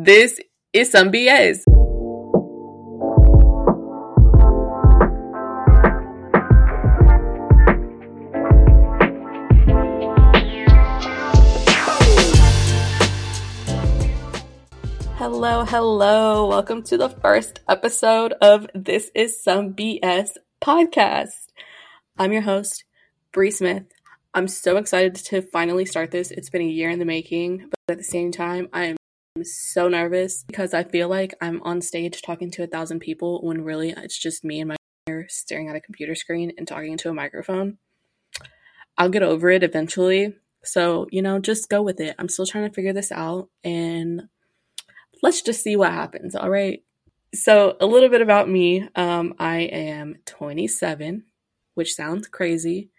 This is some BS. Hello, hello. Welcome to the first episode of This is Some BS podcast. I'm your host, Bri Smith. I'm so excited to finally start this. It's been a year in the making, but at the same time, I am so nervous because I feel like I'm on stage talking to a thousand people when really it's just me and my staring at a computer screen and talking into a microphone. I'll get over it eventually. So, you know, just go with it. I'm still trying to figure this out and let's just see what happens. All right. So, a little bit about me. Um, I am 27, which sounds crazy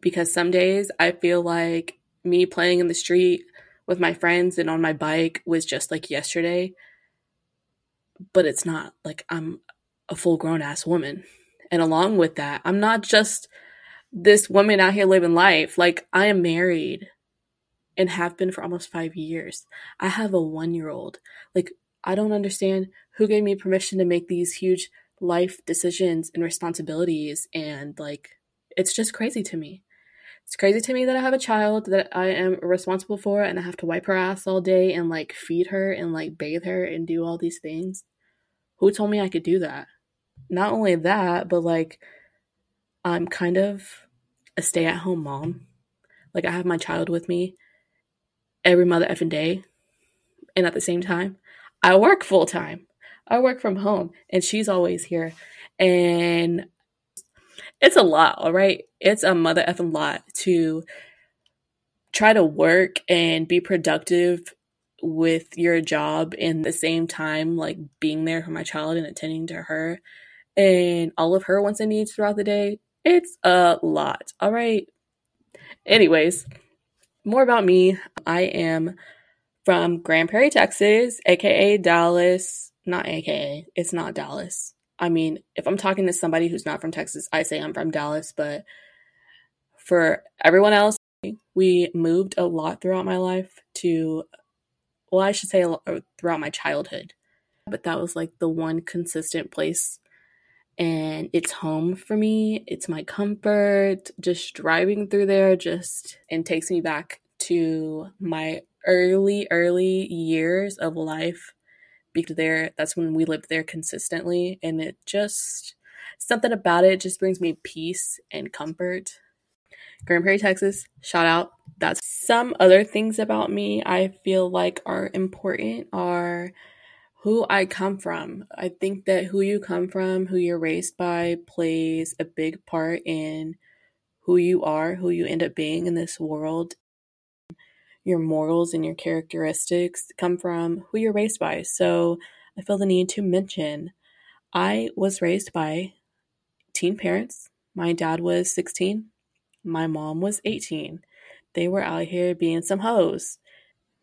because some days I feel like me playing in the street with my friends and on my bike was just like yesterday. But it's not like I'm a full grown ass woman. And along with that, I'm not just this woman out here living life. Like, I am married and have been for almost five years. I have a one year old. Like, I don't understand who gave me permission to make these huge life decisions and responsibilities. And like, it's just crazy to me. It's crazy to me that I have a child that I am responsible for and I have to wipe her ass all day and like feed her and like bathe her and do all these things. Who told me I could do that? Not only that, but like, I'm kind of a stay at home mom. Like, I have my child with me every mother effing day. And at the same time, I work full time. I work from home and she's always here. And it's a lot, all right? It's a mother effing lot to try to work and be productive with your job in the same time, like being there for my child and attending to her and all of her wants and needs throughout the day. It's a lot, all right? Anyways, more about me. I am from Grand Prairie, Texas, aka Dallas. Not aka, it's not Dallas. I mean, if I'm talking to somebody who's not from Texas, I say I'm from Dallas, but for everyone else, we moved a lot throughout my life to, well, I should say uh, throughout my childhood. But that was like the one consistent place and it's home for me. It's my comfort. Just driving through there just and takes me back to my early early years of life because there that's when we lived there consistently and it just something about it just brings me peace and comfort. Grand Prairie, Texas, shout out. That's some other things about me I feel like are important are who I come from. I think that who you come from, who you're raised by, plays a big part in who you are, who you end up being in this world. Your morals and your characteristics come from who you're raised by. So I feel the need to mention I was raised by teen parents. My dad was 16, my mom was 18. They were out here being some hoes.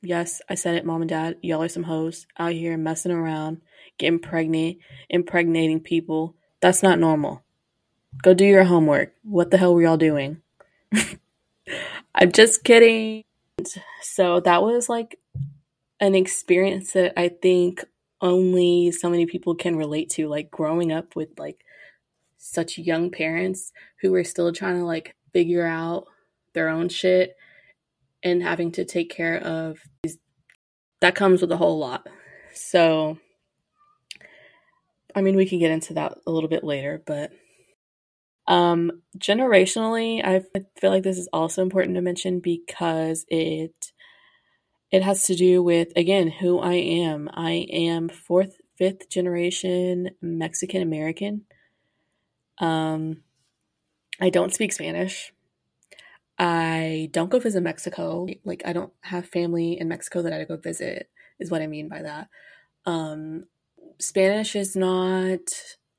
Yes, I said it, mom and dad. Y'all are some hoes out here messing around, getting pregnant, impregnating people. That's not normal. Go do your homework. What the hell were y'all doing? I'm just kidding. So that was like an experience that I think only so many people can relate to. Like growing up with like such young parents who were still trying to like figure out their own shit and having to take care of these, that comes with a whole lot. So, I mean, we can get into that a little bit later, but um, generationally, I feel like this is also important to mention because it it has to do with again who I am. I am fourth, fifth generation Mexican American. Um, I don't speak Spanish. I don't go visit Mexico. Like I don't have family in Mexico that I go visit is what I mean by that. Um Spanish is not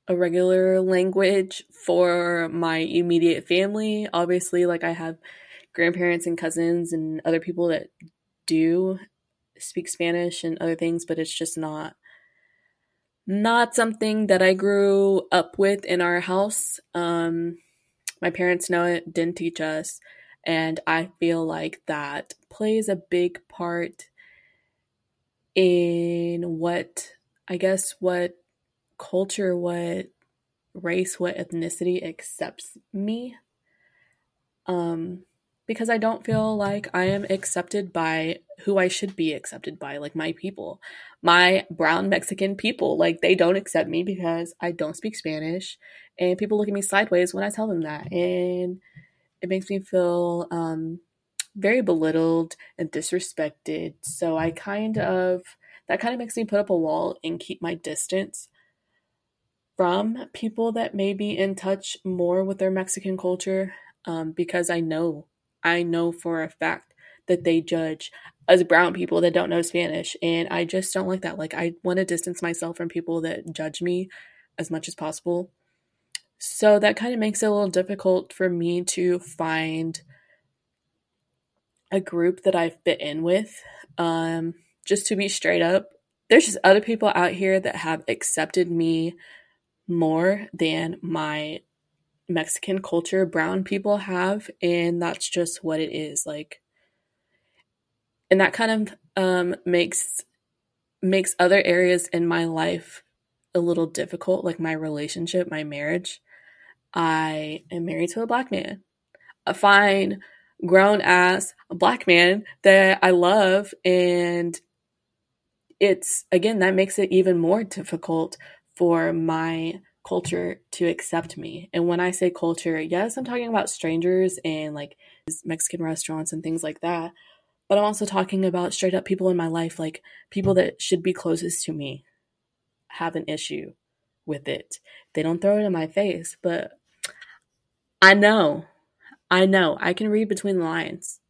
a regular language for my immediate family. Obviously, like I have grandparents and cousins and other people that do speak Spanish and other things, but it's just not not something that I grew up with in our house. Um my parents know it, didn't teach us. And I feel like that plays a big part in what I guess what culture, what race, what ethnicity accepts me. Um, because I don't feel like I am accepted by who I should be accepted by, like my people, my brown Mexican people. Like they don't accept me because I don't speak Spanish, and people look at me sideways when I tell them that, and it makes me feel um, very belittled and disrespected. So I kind of that kind of makes me put up a wall and keep my distance from people that may be in touch more with their Mexican culture um, because I know, I know for a fact that they judge us brown people that don't know Spanish. And I just don't like that. Like, I want to distance myself from people that judge me as much as possible. So that kind of makes it a little difficult for me to find a group that I fit in with. Um, just to be straight up, there's just other people out here that have accepted me more than my Mexican culture brown people have, and that's just what it is. Like, and that kind of um, makes makes other areas in my life a little difficult, like my relationship, my marriage. I am married to a black man, a fine, grown ass black man that I love, and it's again that makes it even more difficult for my culture to accept me. And when I say culture, yes, I'm talking about strangers and like Mexican restaurants and things like that. But I'm also talking about straight up people in my life, like people that should be closest to me, have an issue with it. They don't throw it in my face, but I know, I know, I can read between the lines.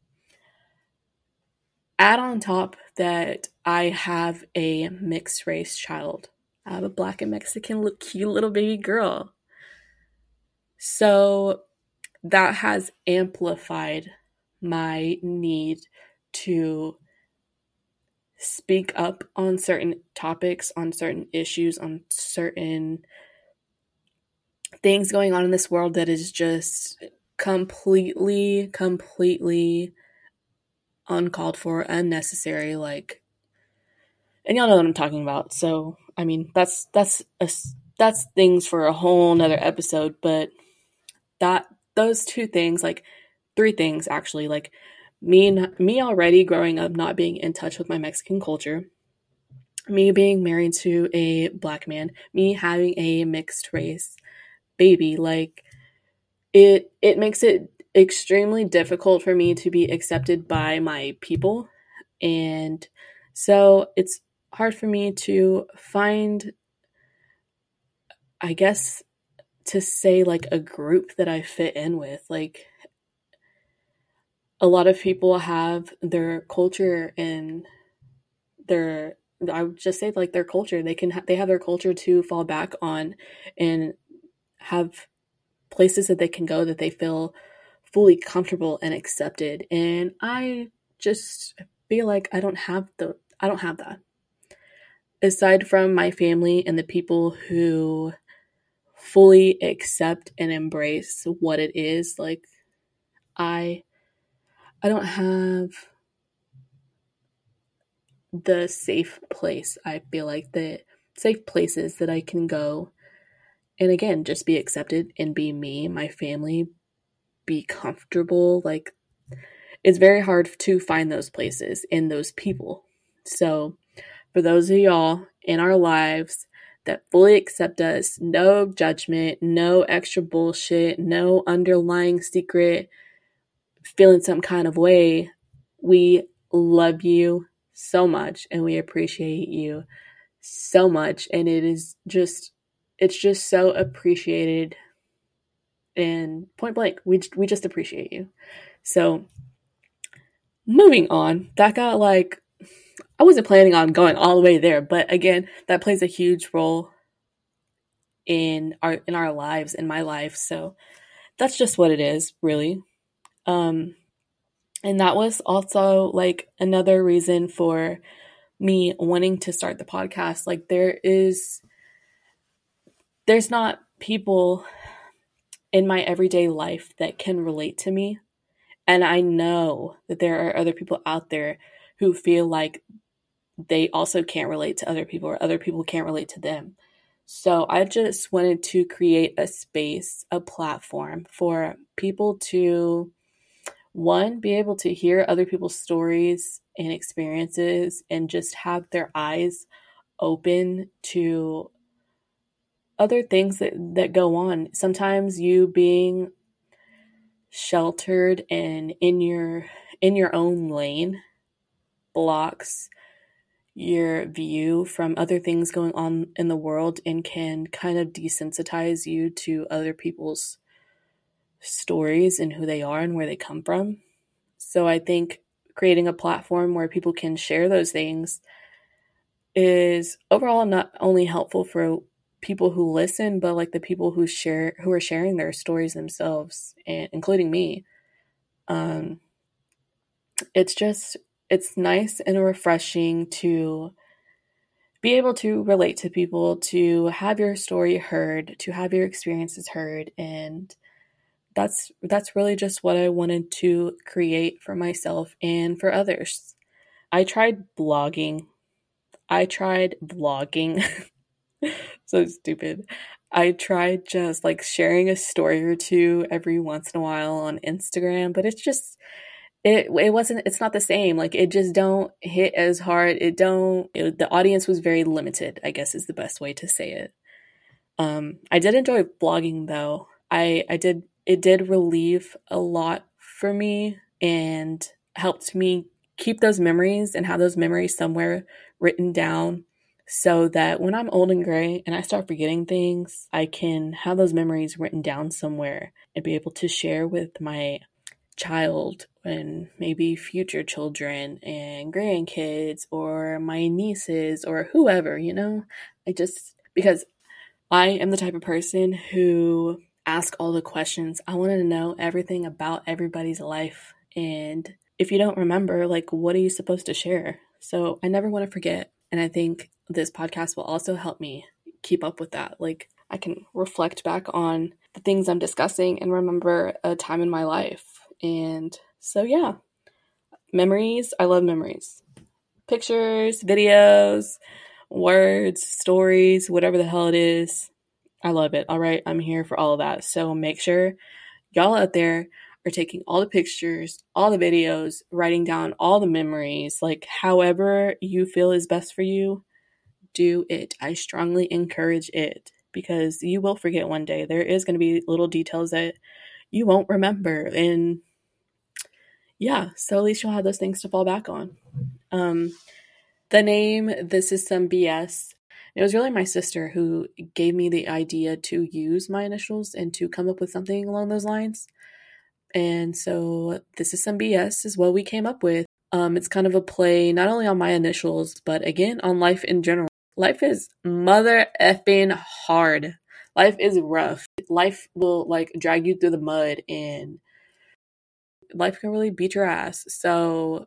Add on top that I have a mixed race child. I have a black and Mexican look, cute little baby girl. So that has amplified my need to speak up on certain topics, on certain issues, on certain things going on in this world that is just completely, completely uncalled for, unnecessary. Like, and y'all know what I'm talking about. So I mean, that's that's a, that's things for a whole nother episode. But that those two things, like three things actually, like me me already growing up not being in touch with my Mexican culture, me being married to a black man, me having a mixed race baby, like it it makes it extremely difficult for me to be accepted by my people and so it's hard for me to find, I guess, to say like a group that I fit in with. Like, a lot of people have their culture and their I would just say like their culture. They can ha- they have their culture to fall back on and have places that they can go that they feel fully comfortable and accepted. And I just feel like I don't have the I don't have that aside from my family and the people who fully accept and embrace what it is like i i don't have the safe place i feel like the safe places that i can go. And again just be accepted and be me my family be comfortable like it's very hard to find those places and those people. So for those of y'all in our lives that fully accept us, no judgment, no extra bullshit, no underlying secret feeling some kind of way, we love you so much and we appreciate you so much. And it is just, it's just so appreciated. And point blank, we, we just appreciate you. So, moving on, that got like I wasn't planning on going all the way there, but again, that plays a huge role in our in our lives, in my life. So that's just what it is, really. Um and that was also like another reason for me wanting to start the podcast. Like there is there's not people in my everyday life that can relate to me. And I know that there are other people out there who feel like they also can't relate to other people or other people can't relate to them. So I just wanted to create a space, a platform for people to one be able to hear other people's stories and experiences and just have their eyes open to other things that, that go on. Sometimes you being sheltered and in your in your own lane blocks your view from other things going on in the world and can kind of desensitize you to other people's stories and who they are and where they come from. So I think creating a platform where people can share those things is overall not only helpful for people who listen but like the people who share who are sharing their stories themselves and including me um it's just it's nice and refreshing to be able to relate to people, to have your story heard, to have your experiences heard and that's that's really just what I wanted to create for myself and for others. I tried blogging. I tried vlogging. so stupid. I tried just like sharing a story or two every once in a while on Instagram, but it's just it it wasn't it's not the same. Like it just don't hit as hard. It don't it, the audience was very limited i guess is the best way to say it. Um i did enjoy blogging though. I i did it did relieve a lot for me and helped me keep those memories and have those memories somewhere written down so that when I'm old and gray and I start forgetting things, I can have those memories written down somewhere and be able to share with my child and maybe future children and grandkids or my nieces or whoever, you know? I just, because I am the type of person who ask all the questions. I want to know everything about everybody's life. And if you don't remember, like, what are you supposed to share? So I never want to forget. And I think this podcast will also help me keep up with that. Like, I can reflect back on the things I'm discussing and remember a time in my life and so, yeah, memories. I love memories. Pictures, videos, words, stories, whatever the hell it is. I love it. All right, I'm here for all of that. So make sure y'all out there are taking all the pictures, all the videos, writing down all the memories, like however you feel is best for you, do it. I strongly encourage it because you will forget one day. There is going to be little details that you won't remember. And yeah, so at least you'll have those things to fall back on. Um, the name, This Is Some BS, it was really my sister who gave me the idea to use my initials and to come up with something along those lines. And so, This Is Some BS is what we came up with. Um, it's kind of a play not only on my initials, but again on life in general. Life is mother effing hard. Life is rough life will like drag you through the mud and life can really beat your ass. So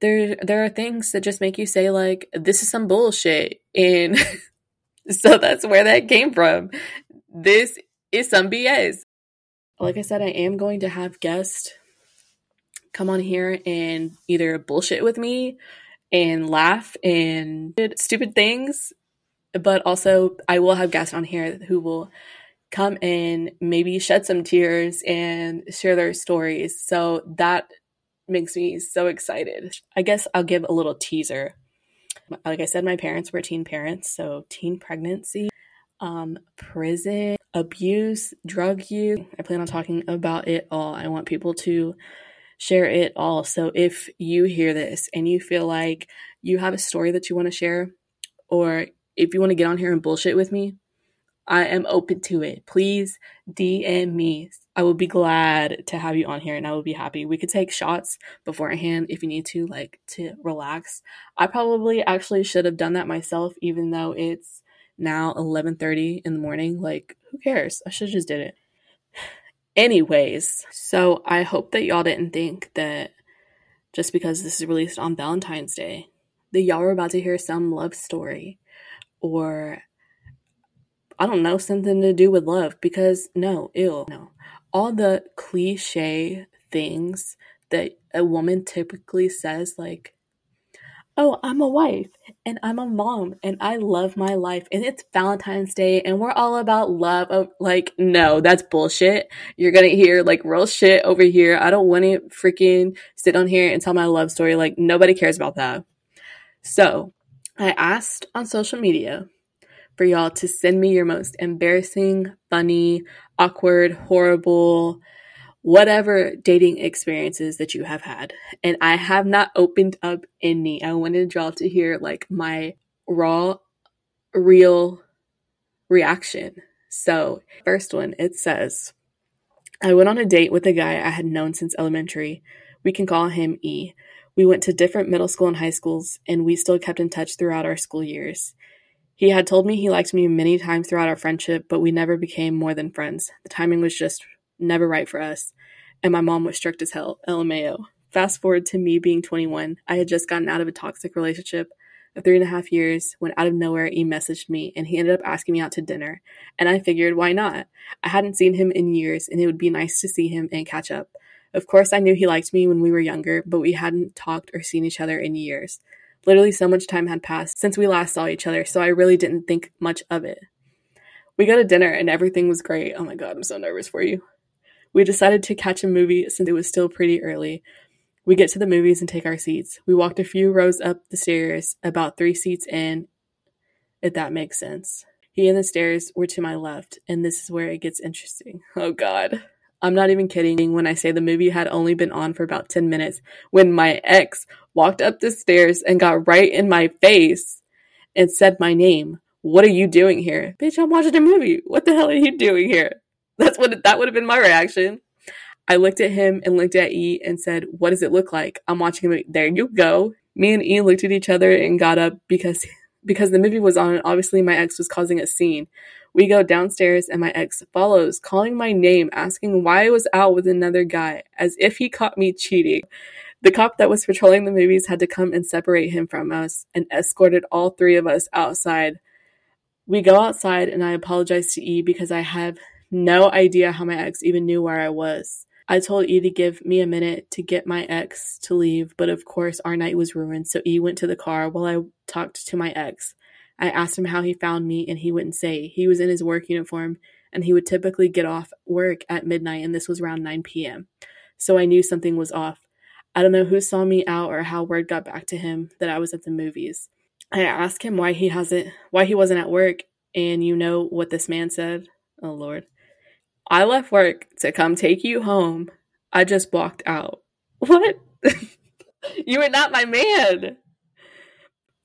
there there are things that just make you say like this is some bullshit and so that's where that came from. This is some BS. Like I said, I am going to have guests come on here and either bullshit with me and laugh and stupid things, but also I will have guests on here who will come in, maybe shed some tears and share their stories. So that makes me so excited. I guess I'll give a little teaser. Like I said, my parents were teen parents, so teen pregnancy, um, prison, abuse, drug use. I plan on talking about it all. I want people to share it all. So if you hear this and you feel like you have a story that you want to share, or if you want to get on here and bullshit with me, I am open to it. Please DM me. I will be glad to have you on here and I will be happy. We could take shots beforehand if you need to, like to relax. I probably actually should have done that myself, even though it's now 11:30 in the morning. Like, who cares? I should just did it. Anyways, so I hope that y'all didn't think that just because this is released on Valentine's Day, that y'all were about to hear some love story or I don't know, something to do with love because no, ill, no. All the cliche things that a woman typically says, like, oh, I'm a wife and I'm a mom and I love my life and it's Valentine's Day and we're all about love. Oh, like, no, that's bullshit. You're gonna hear like real shit over here. I don't want to freaking sit on here and tell my love story. Like, nobody cares about that. So, I asked on social media for y'all to send me your most embarrassing, funny, awkward, horrible, whatever dating experiences that you have had. And I have not opened up any. I wanted y'all to hear like my raw, real reaction. So, first one, it says, I went on a date with a guy I had known since elementary. We can call him E. We went to different middle school and high schools, and we still kept in touch throughout our school years. He had told me he liked me many times throughout our friendship, but we never became more than friends. The timing was just never right for us and my mom was strict as hell. LMAO. Fast forward to me being 21. I had just gotten out of a toxic relationship of three and a half years when out of nowhere he messaged me and he ended up asking me out to dinner. And I figured, why not? I hadn't seen him in years and it would be nice to see him and catch up. Of course, I knew he liked me when we were younger, but we hadn't talked or seen each other in years. Literally, so much time had passed since we last saw each other, so I really didn't think much of it. We go to dinner and everything was great. Oh my god, I'm so nervous for you. We decided to catch a movie since it was still pretty early. We get to the movies and take our seats. We walked a few rows up the stairs, about three seats in, if that makes sense. He and the stairs were to my left, and this is where it gets interesting. Oh god. I'm not even kidding when I say the movie had only been on for about 10 minutes when my ex walked up the stairs and got right in my face and said my name. What are you doing here? Bitch, I'm watching a movie. What the hell are you doing here? That's what that would have been my reaction. I looked at him and looked at E and said, "What does it look like?" I'm watching him. There you go. Me and E looked at each other and got up because because the movie was on and obviously my ex was causing a scene. We go downstairs and my ex follows, calling my name, asking why I was out with another guy, as if he caught me cheating. The cop that was patrolling the movies had to come and separate him from us and escorted all three of us outside. We go outside and I apologize to E because I have no idea how my ex even knew where I was. I told E to give me a minute to get my ex to leave, but of course our night was ruined, so E went to the car while I talked to my ex. I asked him how he found me, and he wouldn't say. He was in his work uniform, and he would typically get off work at midnight, and this was around 9 p.m. So I knew something was off. I don't know who saw me out or how word got back to him that I was at the movies. I asked him why he hasn't why he wasn't at work, and you know what this man said? Oh lord. I left work to come take you home. I just walked out. What? you are not my man.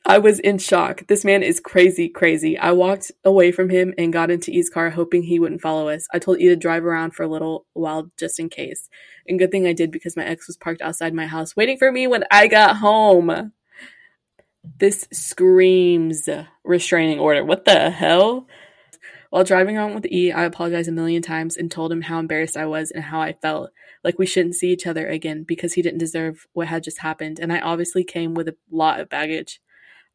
I was in shock. This man is crazy, crazy. I walked away from him and got into E's car, hoping he wouldn't follow us. I told E to drive around for a little while just in case. And good thing I did because my ex was parked outside my house waiting for me when I got home. This screams restraining order. What the hell? While driving around with E, I apologized a million times and told him how embarrassed I was and how I felt like we shouldn't see each other again because he didn't deserve what had just happened, and I obviously came with a lot of baggage.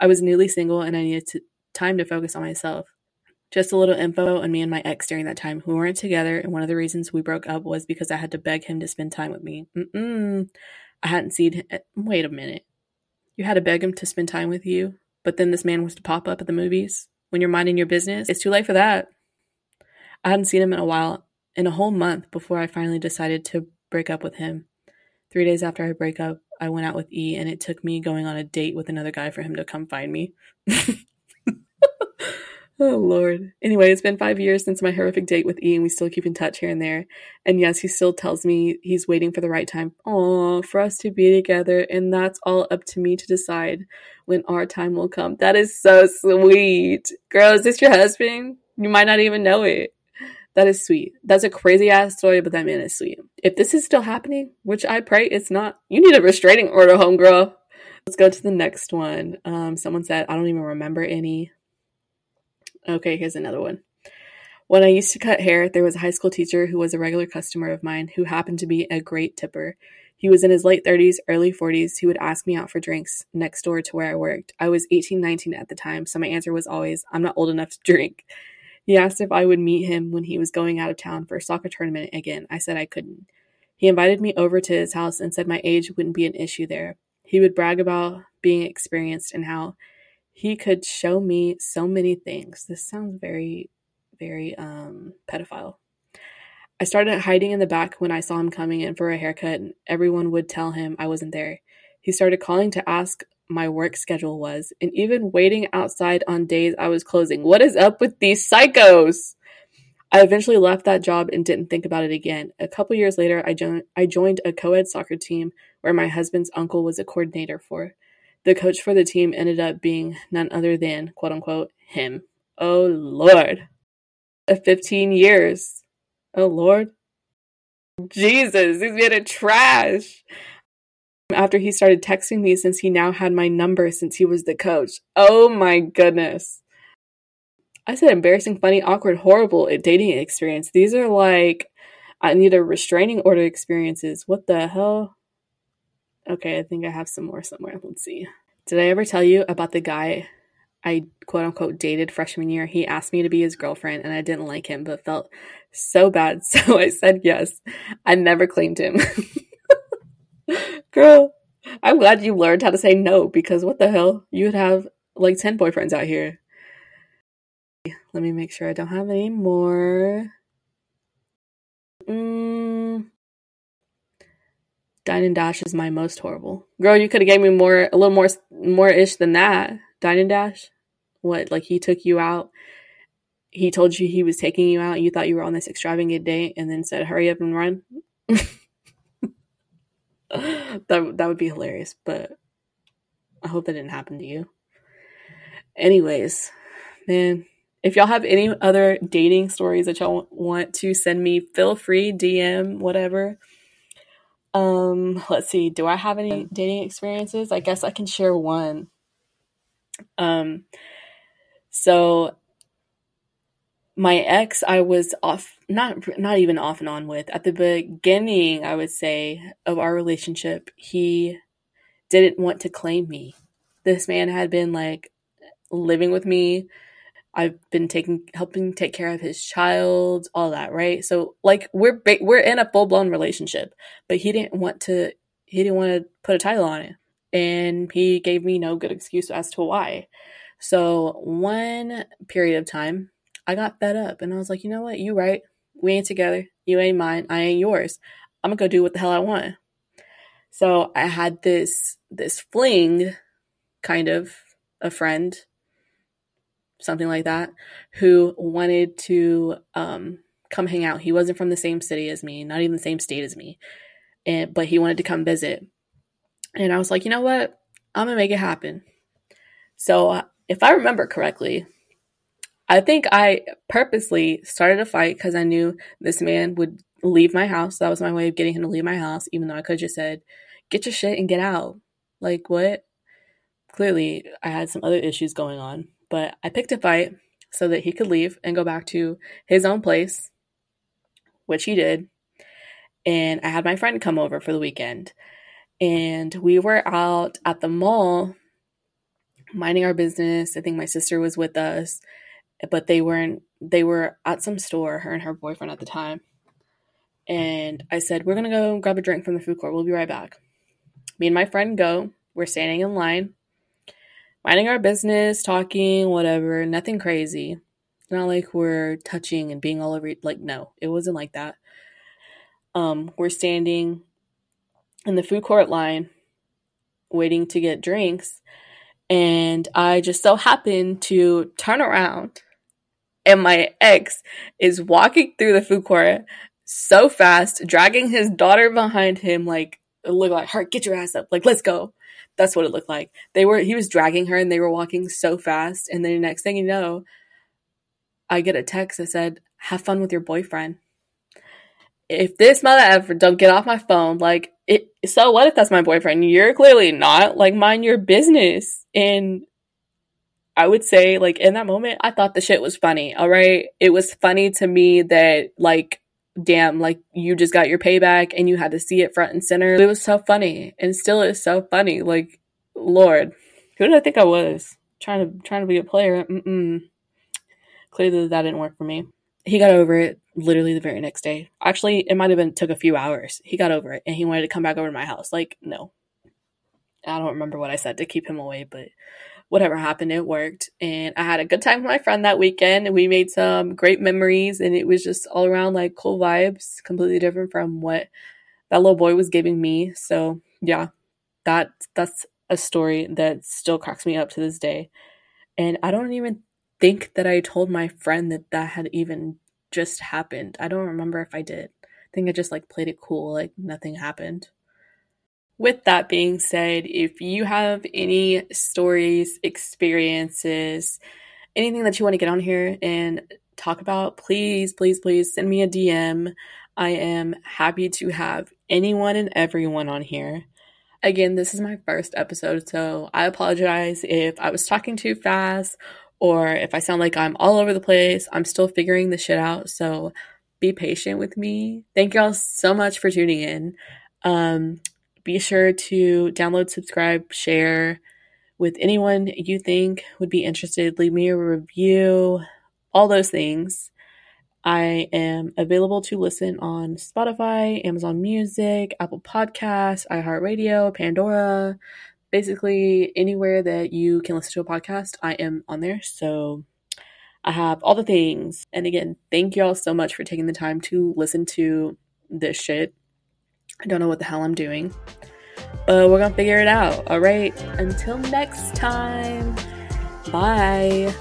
I was newly single and I needed to, time to focus on myself. Just a little info on me and my ex during that time. We weren't together, and one of the reasons we broke up was because I had to beg him to spend time with me. Mm-mm. I hadn't seen him. Eh, wait a minute. You had to beg him to spend time with you, but then this man was to pop up at the movies? when you're minding your business, it's too late for that. I hadn't seen him in a while, in a whole month before I finally decided to break up with him. Three days after I break up, I went out with E, and it took me going on a date with another guy for him to come find me. oh, Lord. Anyway, it's been five years since my horrific date with E, and we still keep in touch here and there. And yes, he still tells me he's waiting for the right time oh, for us to be together, and that's all up to me to decide when our time will come. That is so sweet. Girl, is this your husband? You might not even know it. That is sweet. That's a crazy ass story, but that man is sweet. If this is still happening, which I pray it's not, you need a restraining order, homegirl. Let's go to the next one. Um, someone said, I don't even remember any. Okay, here's another one. When I used to cut hair, there was a high school teacher who was a regular customer of mine who happened to be a great tipper. He was in his late 30s, early 40s. He would ask me out for drinks next door to where I worked. I was 18, 19 at the time, so my answer was always, I'm not old enough to drink. He asked if I would meet him when he was going out of town for a soccer tournament again. I said I couldn't. He invited me over to his house and said my age wouldn't be an issue there. He would brag about being experienced and how he could show me so many things. This sounds very, very um, pedophile. I started hiding in the back when I saw him coming in for a haircut, and everyone would tell him I wasn't there. He started calling to ask my work schedule was, and even waiting outside on days I was closing. What is up with these psychos? I eventually left that job and didn't think about it again. A couple years later, I, jo- I joined a co ed soccer team where my husband's uncle was a coordinator for. The coach for the team ended up being none other than, quote unquote, him. Oh Lord. 15 years. Oh Lord. Jesus, he's getting trash. After he started texting me since he now had my number since he was the coach. Oh my goodness. I said embarrassing, funny, awkward, horrible eh, dating experience. These are like I need a restraining order experiences. What the hell? Okay, I think I have some more somewhere. Let's see. Did I ever tell you about the guy I quote unquote dated freshman year, he asked me to be his girlfriend and I didn't like him, but felt so bad. So I said yes. I never claimed him. Girl, I'm glad you learned how to say no because what the hell? You would have like 10 boyfriends out here. Let me make sure I don't have any more. Mm. Dine and Dash is my most horrible. Girl, you could have gave me more, a little more, more ish than that. Dine and Dash. What, like he took you out? He told you he was taking you out. You thought you were on this extravagant date, and then said, "Hurry up and run." that that would be hilarious, but I hope that didn't happen to you. Anyways, man, if y'all have any other dating stories that y'all want to send me, feel free DM whatever. Um, let's see. Do I have any dating experiences? I guess I can share one. Um, so my ex I was off not not even off and on with at the beginning I would say of our relationship he didn't want to claim me. This man had been like living with me. I've been taking helping take care of his child, all that, right? So like we're we're in a full-blown relationship, but he didn't want to he didn't want to put a title on it. And he gave me no good excuse as to why. So one period of time, I got fed up and I was like, you know what? You right. We ain't together. You ain't mine. I ain't yours. I'm gonna go do what the hell I want. So I had this this fling, kind of a friend, something like that, who wanted to um, come hang out. He wasn't from the same city as me, not even the same state as me, and but he wanted to come visit. And I was like, you know what? I'm gonna make it happen. So if I remember correctly, I think I purposely started a fight because I knew this man would leave my house. That was my way of getting him to leave my house, even though I could have just said, get your shit and get out. Like, what? Clearly, I had some other issues going on, but I picked a fight so that he could leave and go back to his own place, which he did. And I had my friend come over for the weekend. And we were out at the mall minding our business. I think my sister was with us, but they weren't, they were at some store, her and her boyfriend at the time. And I said, We're going to go grab a drink from the food court. We'll be right back. Me and my friend go. We're standing in line, minding our business, talking, whatever, nothing crazy. Not like we're touching and being all over. Like, no, it wasn't like that. Um, we're standing in the food court line waiting to get drinks and I just so happened to turn around and my ex is walking through the food court so fast, dragging his daughter behind him, like it looked like her, get your ass up, like let's go. That's what it looked like. They were he was dragging her and they were walking so fast, and then the next thing you know, I get a text that said, Have fun with your boyfriend. If this mother ever don't get off my phone, like it so what if that's my boyfriend? You're clearly not. Like mind your business. And I would say, like, in that moment, I thought the shit was funny. All right. It was funny to me that, like, damn, like, you just got your payback and you had to see it front and center. It was so funny and still is so funny. Like, Lord, who did I think I was? Trying to, trying to be a player. Mm-mm. Clearly that didn't work for me. He got over it literally the very next day. Actually, it might have been took a few hours. He got over it and he wanted to come back over to my house. Like, no. I don't remember what I said to keep him away, but whatever happened, it worked. And I had a good time with my friend that weekend. And we made some great memories. And it was just all around like cool vibes, completely different from what that little boy was giving me. So yeah, that that's a story that still cracks me up to this day. And I don't even think that I told my friend that that had even just happened. I don't remember if I did. I think I just like played it cool, like nothing happened. With that being said, if you have any stories, experiences, anything that you want to get on here and talk about, please, please, please send me a DM. I am happy to have anyone and everyone on here. Again, this is my first episode, so I apologize if I was talking too fast or if I sound like I'm all over the place. I'm still figuring the shit out, so be patient with me. Thank y'all so much for tuning in. Um, be sure to download, subscribe, share with anyone you think would be interested. Leave me a review, all those things. I am available to listen on Spotify, Amazon Music, Apple Podcasts, iHeartRadio, Pandora, basically anywhere that you can listen to a podcast. I am on there. So I have all the things. And again, thank you all so much for taking the time to listen to this shit. I don't know what the hell I'm doing. But we're gonna figure it out. All right. Until next time. Bye.